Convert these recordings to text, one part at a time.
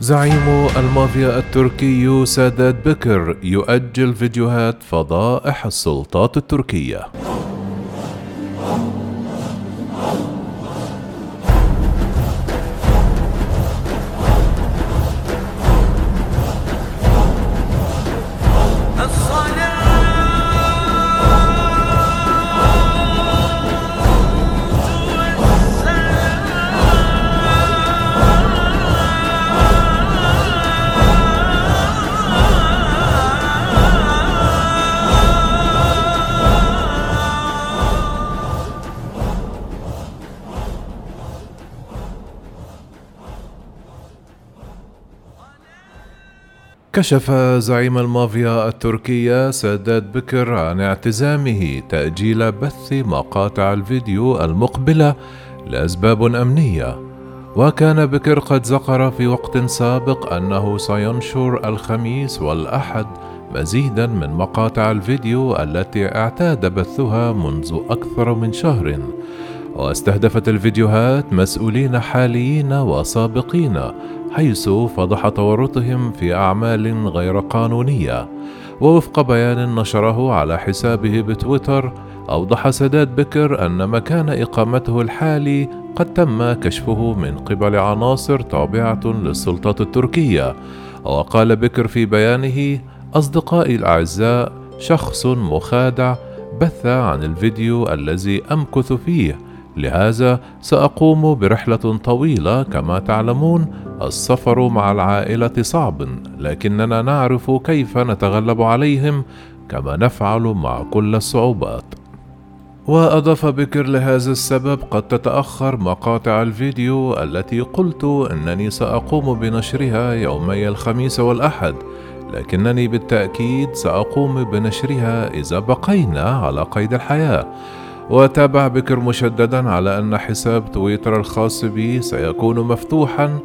زعيم المافيا التركي سادات بكر يؤجل فيديوهات فضائح السلطات التركية. كشف زعيم المافيا التركية سادات بكر عن اعتزامه تأجيل بث مقاطع الفيديو المقبلة لأسباب أمنية. وكان بكر قد ذكر في وقت سابق أنه سينشر الخميس والأحد مزيدا من مقاطع الفيديو التي اعتاد بثها منذ أكثر من شهر. واستهدفت الفيديوهات مسؤولين حاليين وسابقين حيث فضح تورطهم في أعمال غير قانونية. ووفق بيان نشره على حسابه بتويتر أوضح سداد بكر أن مكان إقامته الحالي قد تم كشفه من قبل عناصر تابعة للسلطات التركية. وقال بكر في بيانه أصدقائي الأعزاء شخص مخادع بث عن الفيديو الذي أمكث فيه. لهذا سأقوم برحلة طويلة كما تعلمون. السفر مع العائلة صعب لكننا نعرف كيف نتغلب عليهم كما نفعل مع كل الصعوبات. وأضاف بكر لهذا السبب قد تتأخر مقاطع الفيديو التي قلت إنني سأقوم بنشرها يومي الخميس والأحد لكنني بالتأكيد سأقوم بنشرها إذا بقينا على قيد الحياة. وتابع بكر مشددا على أن حساب تويتر الخاص بي سيكون مفتوحا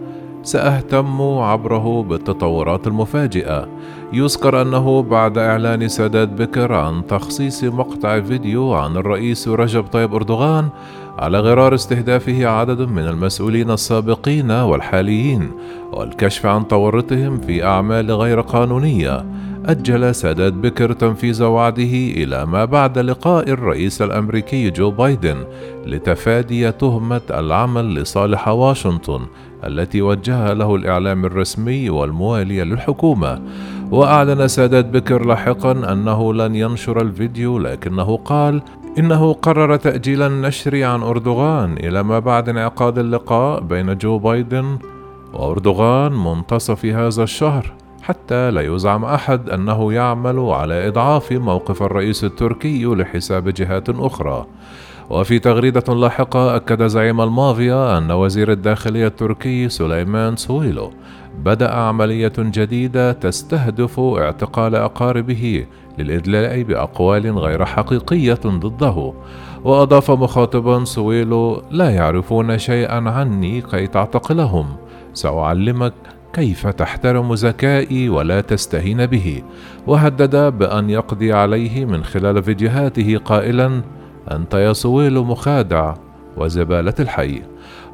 سأهتم عبره بالتطورات المفاجئة. يذكر أنه بعد إعلان سادات بكر عن تخصيص مقطع فيديو عن الرئيس رجب طيب أردوغان على غرار استهدافه عدد من المسؤولين السابقين والحاليين والكشف عن تورطهم في أعمال غير قانونية. أجل سادات بكر تنفيذ وعده إلى ما بعد لقاء الرئيس الأمريكي جو بايدن لتفادي تهمة العمل لصالح واشنطن التي وجهها له الإعلام الرسمي والموالي للحكومة. وأعلن سادات بكر لاحقا أنه لن ينشر الفيديو لكنه قال إنه قرر تأجيل النشر عن أردوغان إلى ما بعد انعقاد اللقاء بين جو بايدن وأردوغان منتصف هذا الشهر. حتى لا يزعم أحد أنه يعمل على إضعاف موقف الرئيس التركي لحساب جهات أخرى. وفي تغريدة لاحقة أكد زعيم المافيا أن وزير الداخلية التركي سليمان سويلو بدأ عملية جديدة تستهدف اعتقال أقاربه للإدلاء بأقوال غير حقيقية ضده. وأضاف مخاطبا سويلو لا يعرفون شيئا عني كي تعتقلهم. سأعلمك كيف تحترم ذكائي ولا تستهين به؟ وهدد بأن يقضي عليه من خلال فيديوهاته قائلا أنت يا صويل مخادع وزبالة الحي.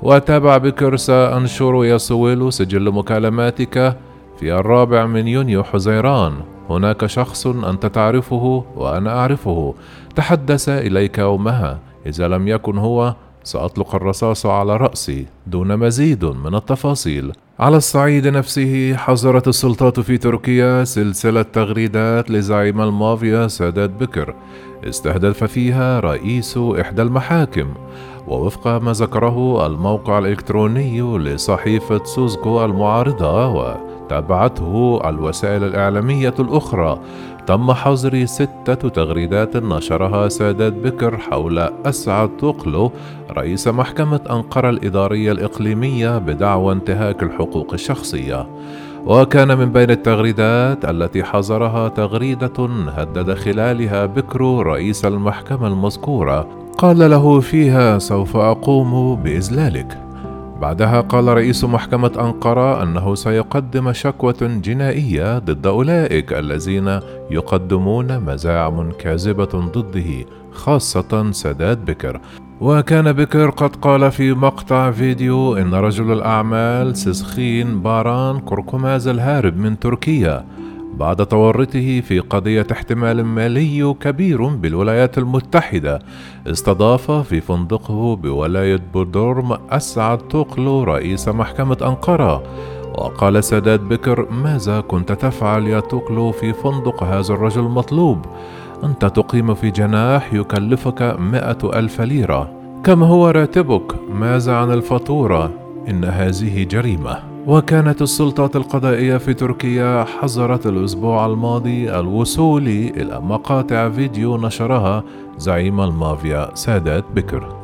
وتابع بكر سانشر يا صويل سجل مكالماتك في الرابع من يونيو حزيران. هناك شخص أنت تعرفه وأنا أعرفه. تحدث إليك يومها إذا لم يكن هو سأطلق الرصاص على رأسي دون مزيد من التفاصيل. على الصعيد نفسه حظرت السلطات في تركيا سلسلة تغريدات لزعيم المافيا سادات بكر. استهدف فيها رئيس إحدى المحاكم. ووفق ما ذكره الموقع الإلكتروني لصحيفة سوزكو المعارضة وتابعته الوسائل الإعلامية الأخرى. تم حظر ستة تغريدات نشرها سادات بكر حول أسعد طوقلو رئيس محكمة أنقرة الإدارية الإقليمية بدعوى انتهاك الحقوق الشخصية. وكان من بين التغريدات التي حظرها تغريدة هدد خلالها بكر رئيس المحكمة المذكورة. قال له فيها سوف أقوم بإذلالك بعدها قال رئيس محكمة أنقرة أنه سيقدم شكوى جنائية ضد أولئك الذين يقدمون مزاعم كاذبة ضده خاصة سادات بكر. وكان بكر قد قال في مقطع فيديو إن رجل الأعمال سيسخين باران كركماز الهارب من تركيا. بعد تورطه في قضية احتيال مالي كبير بالولايات المتحدة استضاف في فندقه بولاية بودورم أسعد توقلو رئيس محكمة أنقرة. وقال سادات بكر ماذا كنت تفعل يا توقلو في فندق هذا الرجل المطلوب؟ أنت تقيم في جناح يكلفك مئة ألف ليرة. كم هو راتبك؟ ماذا عن الفاتورة؟ إن هذه جريمة. وكانت السلطات القضائية في تركيا حظرت الأسبوع الماضي الوصول إلى مقاطع فيديو نشرها زعيم المافيا سادات بكر.